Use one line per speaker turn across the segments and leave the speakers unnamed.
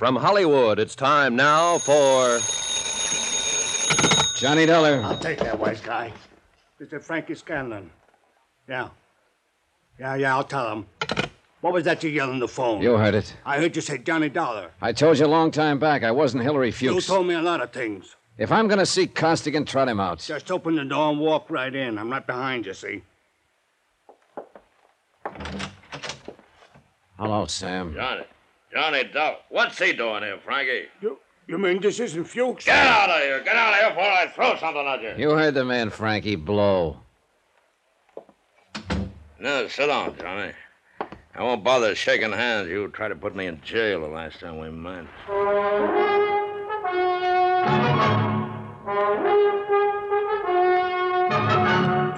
From Hollywood, it's time now for
Johnny Dollar.
I'll take that wise guy. Mr. Frankie Scanlon. Yeah. Yeah, yeah, I'll tell him. What was that you yelled on the phone?
You heard it.
I heard you say Johnny Dollar.
I told you a long time back I wasn't Hillary Fuchs.
You told me a lot of things.
If I'm going to see Costigan, trot him out.
Just open the door and walk right in. I'm right behind you, see?
Hello, Sam.
Johnny. Johnny Dollar. What's he doing here, Frankie?
You, you mean this isn't Fuchs?
Get out of here. Get out of here before I throw something at you.
You heard the man, Frankie. Blow.
No, sit down, Johnny. I won't bother shaking hands. You tried to put me in jail the last time we met.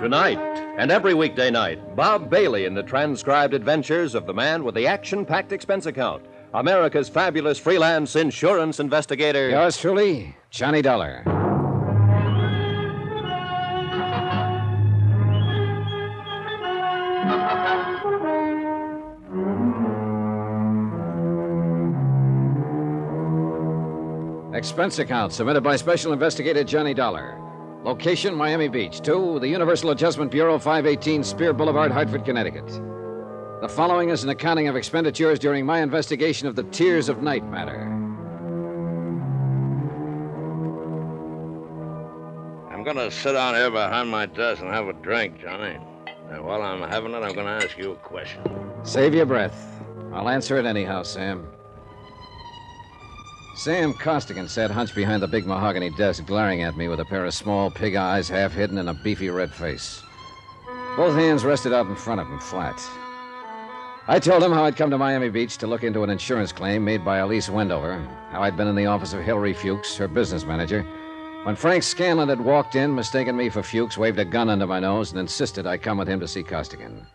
Tonight and every weekday night, Bob Bailey in the transcribed adventures of the man with the action packed expense account, America's fabulous freelance insurance investigator.
Yours truly, Johnny Dollar. Expense account submitted by Special Investigator Johnny Dollar. Location Miami Beach. Two, the Universal Adjustment Bureau, 518 Spear Boulevard, Hartford, Connecticut. The following is an accounting of expenditures during my investigation of the Tears of Night matter.
I'm going to sit down here behind my desk and have a drink, Johnny. And while I'm having it, I'm going to ask you a question.
Save your breath. I'll answer it anyhow, Sam. Sam Costigan sat hunched behind the big mahogany desk, glaring at me with a pair of small pig eyes half hidden in a beefy red face. Both hands rested out in front of him, flat. I told him how I'd come to Miami Beach to look into an insurance claim made by Elise Wendover, how I'd been in the office of Hillary Fuchs, her business manager, when Frank Scanlon had walked in, mistaken me for Fuchs, waved a gun under my nose, and insisted I come with him to see Costigan.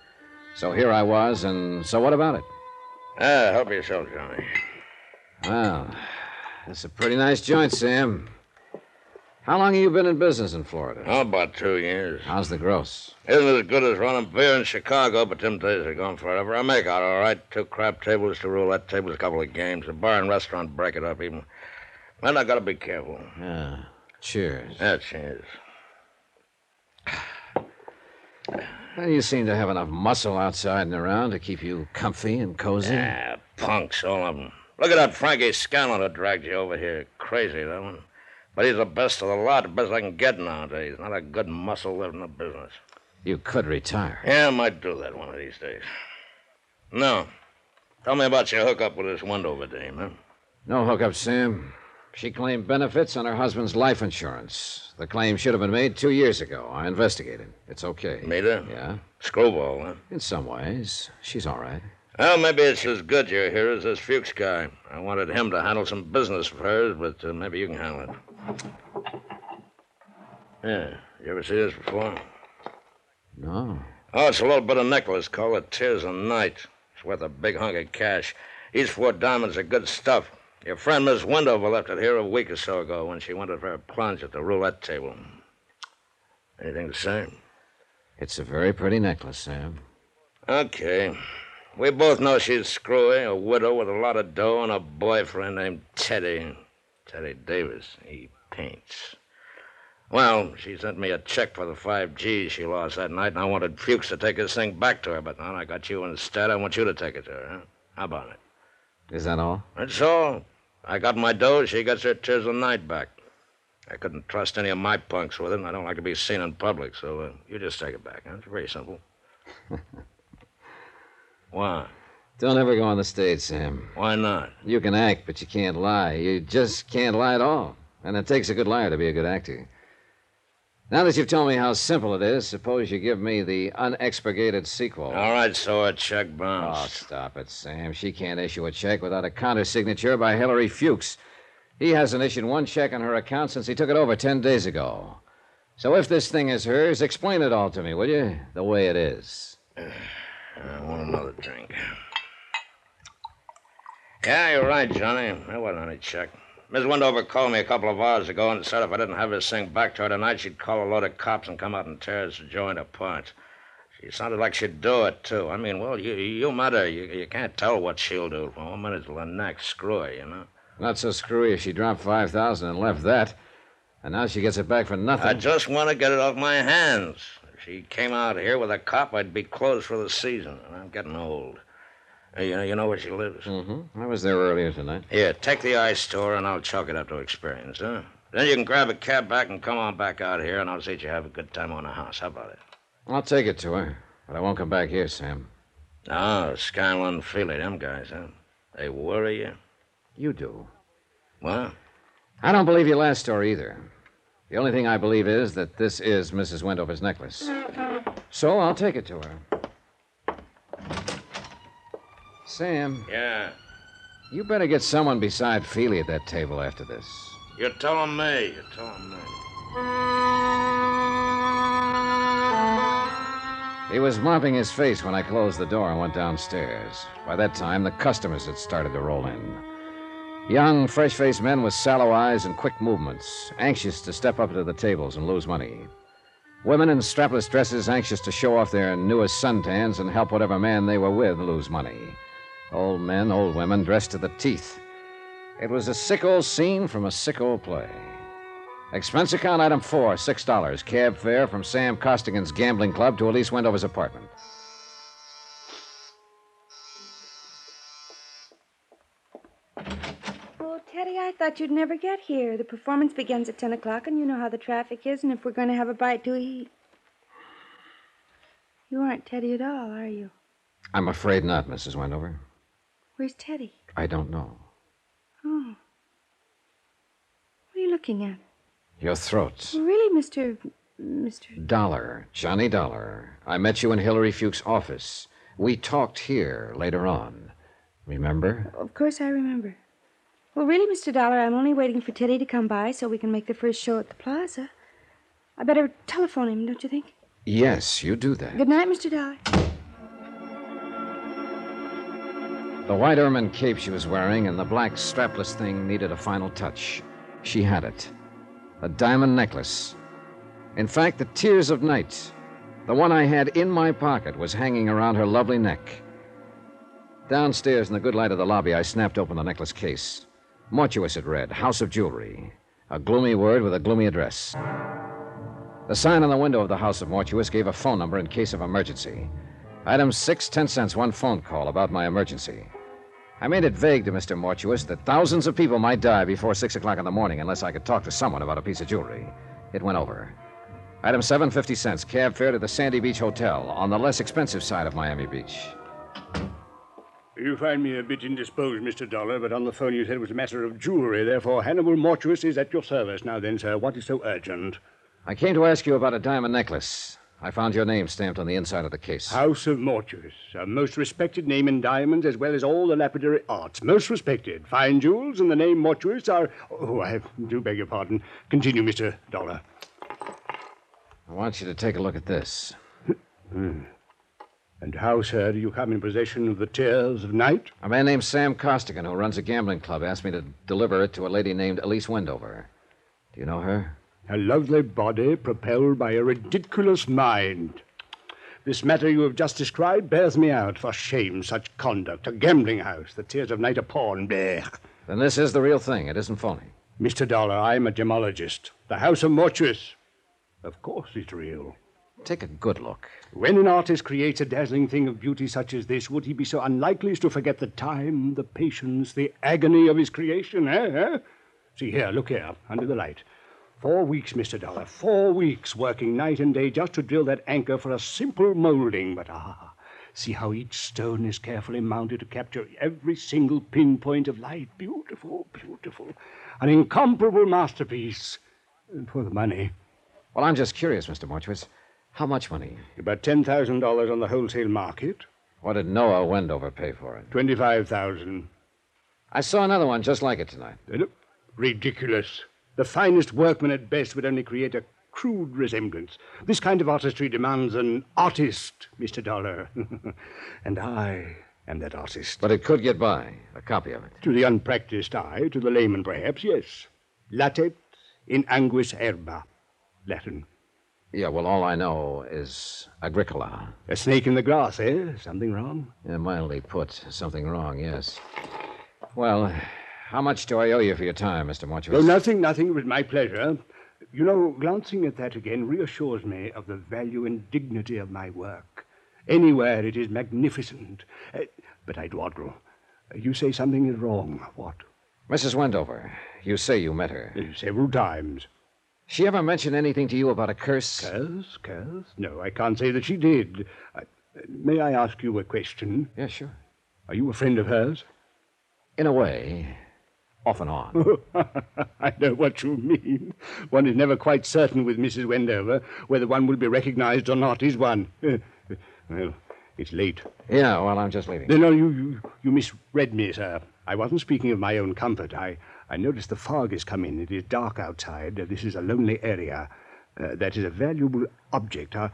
So here I was, and so what about it?
Ah, help yourself, Johnny.
Well, that's a pretty nice joint, Sam. How long have you been in business in Florida?
Oh, about two years.
How's the gross?
Isn't as good as running beer in Chicago, but them days are gone forever. I make out all right. Two crap tables, two roulette tables, a couple of games. A bar and restaurant break it up even. Man, I gotta be careful.
Yeah. Cheers.
Yeah, cheers.
Well, you seem to have enough muscle outside and around to keep you comfy and cozy.
Ah, punks, all of them. Look at that Frankie Scanlon who dragged you over here. Crazy, that one. But he's the best of the lot, the best I can get nowadays. Not a good muscle in the business.
You could retire.
Yeah, I might do that one of these days. No. Tell me about your hookup with this Wendover dame, huh?
No hookup, Sam. She claimed benefits on her husband's life insurance. The claim should have been made two years ago. I investigated. It's okay.
Made her?
Yeah.
Screwball, huh?
In some ways. She's all right.
Well, maybe it's as good you're here as this Fuchs guy. I wanted him to handle some business of hers, but uh, maybe you can handle it. Yeah. You ever see this before?
No.
Oh, it's a little bit of necklace called the Tears of Night. It's worth a big hunk of cash. These four diamonds are good stuff. Your friend Miss Wendover left it here a week or so ago when she went for a plunge at the roulette table. Anything to say?
It's a very pretty necklace, Sam.
Okay. We both know she's screwy, a widow with a lot of dough, and a boyfriend named Teddy. Teddy Davis. He paints. Well, she sent me a check for the five G's she lost that night, and I wanted Fuchs to take this thing back to her, but now I got you instead. I want you to take it to her. Huh? How about it?
Is that all?
That's all. I got my dough, she gets her tears of night back. I couldn't trust any of my punks with it, and I don't like to be seen in public, so uh, you just take it back. Huh? It's very simple. Why?
Don't ever go on the stage, Sam.
Why not?
You can act, but you can't lie. You just can't lie at all. And it takes a good liar to be a good actor. Now that you've told me how simple it is, suppose you give me the unexpurgated sequel.
All right, so a check bounced.
Oh, stop it, Sam. She can't issue a check without a counter signature by Hillary Fuchs. He hasn't issued one check on her account since he took it over ten days ago. So if this thing is hers, explain it all to me, will you? The way it is.
I want another drink. Yeah, you're right, Johnny. There wasn't any check. Miss Wendover called me a couple of hours ago and said if I didn't have this thing back to her tonight, she'd call a load of cops and come out and tear this joint apart. She sounded like she'd do it, too. I mean, well, you, you met her. You, you can't tell what she'll do from one minute to the next. Screw her, you know?
Not so screwy if she dropped 5000 and left that. And now she gets it back for nothing.
I just want to get it off my hands. If she came out here with a cop, I'd be closed for the season, and I'm getting old. Uh, You know, you know where she lives?
Mm-hmm. I was there earlier tonight.
Here, take the ice store, and I'll chalk it up to experience, huh? Then you can grab a cab back and come on back out here, and I'll see that you have a good time on the house. How about it?
I'll take it to her, but I won't come back here, Sam.
Oh, Scanlon, Feely, them guys, huh? They worry you?
You do.
What?
I don't believe your last story either. The only thing I believe is that this is Mrs. Wendover's necklace. So I'll take it to her. Sam,
Yeah.
you better get someone beside Feely at that table after this.
You're telling me. You're telling me.
He was mopping his face when I closed the door and went downstairs. By that time, the customers had started to roll in. Young, fresh faced men with sallow eyes and quick movements, anxious to step up to the tables and lose money. Women in strapless dresses, anxious to show off their newest suntans and help whatever man they were with lose money. Old men, old women, dressed to the teeth. It was a sick old scene from a sick old play. Expense account item four, six dollars. Cab fare from Sam Costigan's gambling club to Elise Wendover's apartment.
Oh, Teddy, I thought you'd never get here. The performance begins at 10 o'clock, and you know how the traffic is, and if we're going to have a bite to eat. You aren't Teddy at all, are you?
I'm afraid not, Mrs. Wendover.
Where's Teddy?
I don't know.
Oh. What are you looking at?
Your throat.
Really, Mr. Mr.
Dollar. Johnny Dollar. I met you in Hillary Fuchs' office. We talked here later on. Remember?
Of course I remember. Well, really, Mr. Dollar, I'm only waiting for Teddy to come by so we can make the first show at the plaza. I better telephone him, don't you think?
Yes, you do that.
Good night, Mr. Dollar.
The white ermine cape she was wearing and the black strapless thing needed a final touch. She had it. A diamond necklace. In fact, the tears of night, the one I had in my pocket, was hanging around her lovely neck. Downstairs in the good light of the lobby, I snapped open the necklace case. Mortuus, it read, House of Jewelry. A gloomy word with a gloomy address. The sign on the window of the House of Mortuus gave a phone number in case of emergency. Item six, ten cents, one phone call about my emergency. I made it vague to Mr. Mortuus that thousands of people might die before six o'clock in the morning unless I could talk to someone about a piece of jewelry. It went over. Item seven, fifty cents, cab fare to the Sandy Beach Hotel on the less expensive side of Miami Beach.
You find me a bit indisposed, Mr. Dollar, but on the phone you said it was a matter of jewelry. Therefore, Hannibal Mortuus is at your service. Now then, sir, what is so urgent?
I came to ask you about a diamond necklace. I found your name stamped on the inside of the case.
House of Mortuus, a most respected name in diamonds as well as all the lapidary arts. Most respected. Fine jewels and the name Mortuus are. Oh, I do beg your pardon. Continue, Mr. Dollar.
I want you to take a look at this. Hmm.
And how, sir, do you come in possession of the tears of night?
A man named Sam Costigan, who runs a gambling club, asked me to deliver it to a lady named Elise Wendover. Do you know her?
A lovely body propelled by a ridiculous mind. This matter you have just described bears me out. For shame, such conduct. A gambling house. The tears of night a pawn. Blech.
Then this is the real thing. It isn't phony.
Mr. Dollar, I'm a gemologist. The House of Mortuus. Of course it's real.
Take a good look.
When an artist creates a dazzling thing of beauty such as this, would he be so unlikely as to forget the time, the patience, the agony of his creation, eh? eh? See here, look here, under the light. Four weeks, Mr. Dollar, four weeks working night and day just to drill that anchor for a simple molding. But ah, see how each stone is carefully mounted to capture every single pinpoint of light. Beautiful, beautiful. An incomparable masterpiece. And for the money,
Well, I'm just curious, Mr. Morchwitz. How much money?
about $10,000 on the wholesale market,
What did Noah Wendover pay for it?
25000
I saw another one just like it tonight.
Ridiculous. The finest workman at best would only create a crude resemblance. This kind of artistry demands an artist, Mr. Dollar. and I am that artist.
But it could get by. A copy of it.
To the unpracticed eye, to the layman perhaps, yes. Latet in anguis herba. Latin.
Yeah, well, all I know is Agricola.
A snake in the grass, eh? Something wrong?
Yeah, mildly put. Something wrong, yes. Well, how much do I owe you for your time, Mr. Morchwitz?
Oh, nothing, nothing. It was my pleasure. You know, glancing at that again reassures me of the value and dignity of my work. Anywhere it is magnificent. Uh, but I dawdle. Uh, you say something is wrong. What?
Mrs. Wendover, you say you met her.
Uh, several times.
She ever mention anything to you about a curse?
Curse? Curse? No, I can't say that she did. Uh, may I ask you a question?
Yeah, sure.
Are you a friend of hers?
In a way, off and on.
I know what you mean. One is never quite certain with Mrs. Wendover whether one will be recognized or not, is one? well, it's late.
yeah, well, I'm just leaving.
No, no, you, you, you misread me, sir. I wasn't speaking of my own comfort. I, I noticed the fog has come in. It is dark outside. This is a lonely area. Uh, that is a valuable object. Are,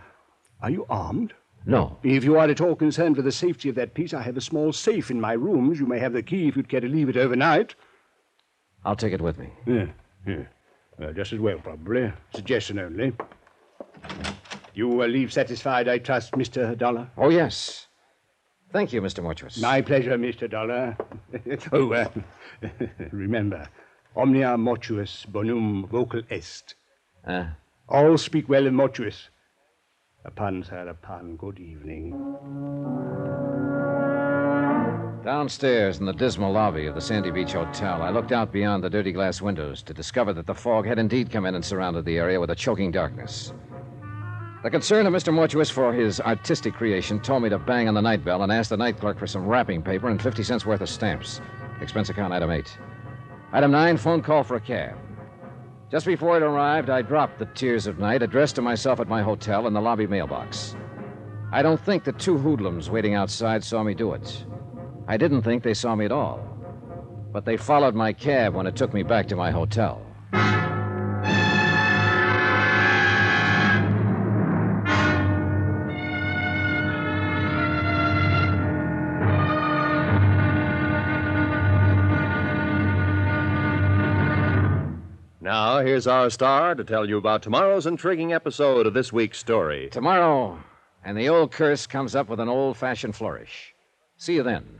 are you armed?
No.
If you are at all concerned for the safety of that piece, I have a small safe in my rooms. You may have the key if you'd care to leave it overnight.
I'll take it with me.
Yeah, yeah. Uh, just as well, probably. Suggestion only. You will leave satisfied, I trust, Mr. Dollar?
Oh, yes. Thank you, Mr. Morchwitz.
My pleasure, Mr. Dollar. oh, uh, remember, omnia mortuus bonum vocal est.
Uh,
All speak well of mortuus. A pun, sir, a pun. Good evening.
Downstairs in the dismal lobby of the Sandy Beach Hotel, I looked out beyond the dirty glass windows to discover that the fog had indeed come in and surrounded the area with a choking darkness. The concern of Mr. Mortuus for his artistic creation told me to bang on the night bell and ask the night clerk for some wrapping paper and 50 cents worth of stamps. Expense account item 8. Item 9, phone call for a cab. Just before it arrived, I dropped the Tears of Night addressed to myself at my hotel in the lobby mailbox. I don't think the two hoodlums waiting outside saw me do it. I didn't think they saw me at all. But they followed my cab when it took me back to my hotel.
Now, here's our star to tell you about tomorrow's intriguing episode of this week's story.
Tomorrow, and the old curse comes up with an old fashioned flourish. See you then.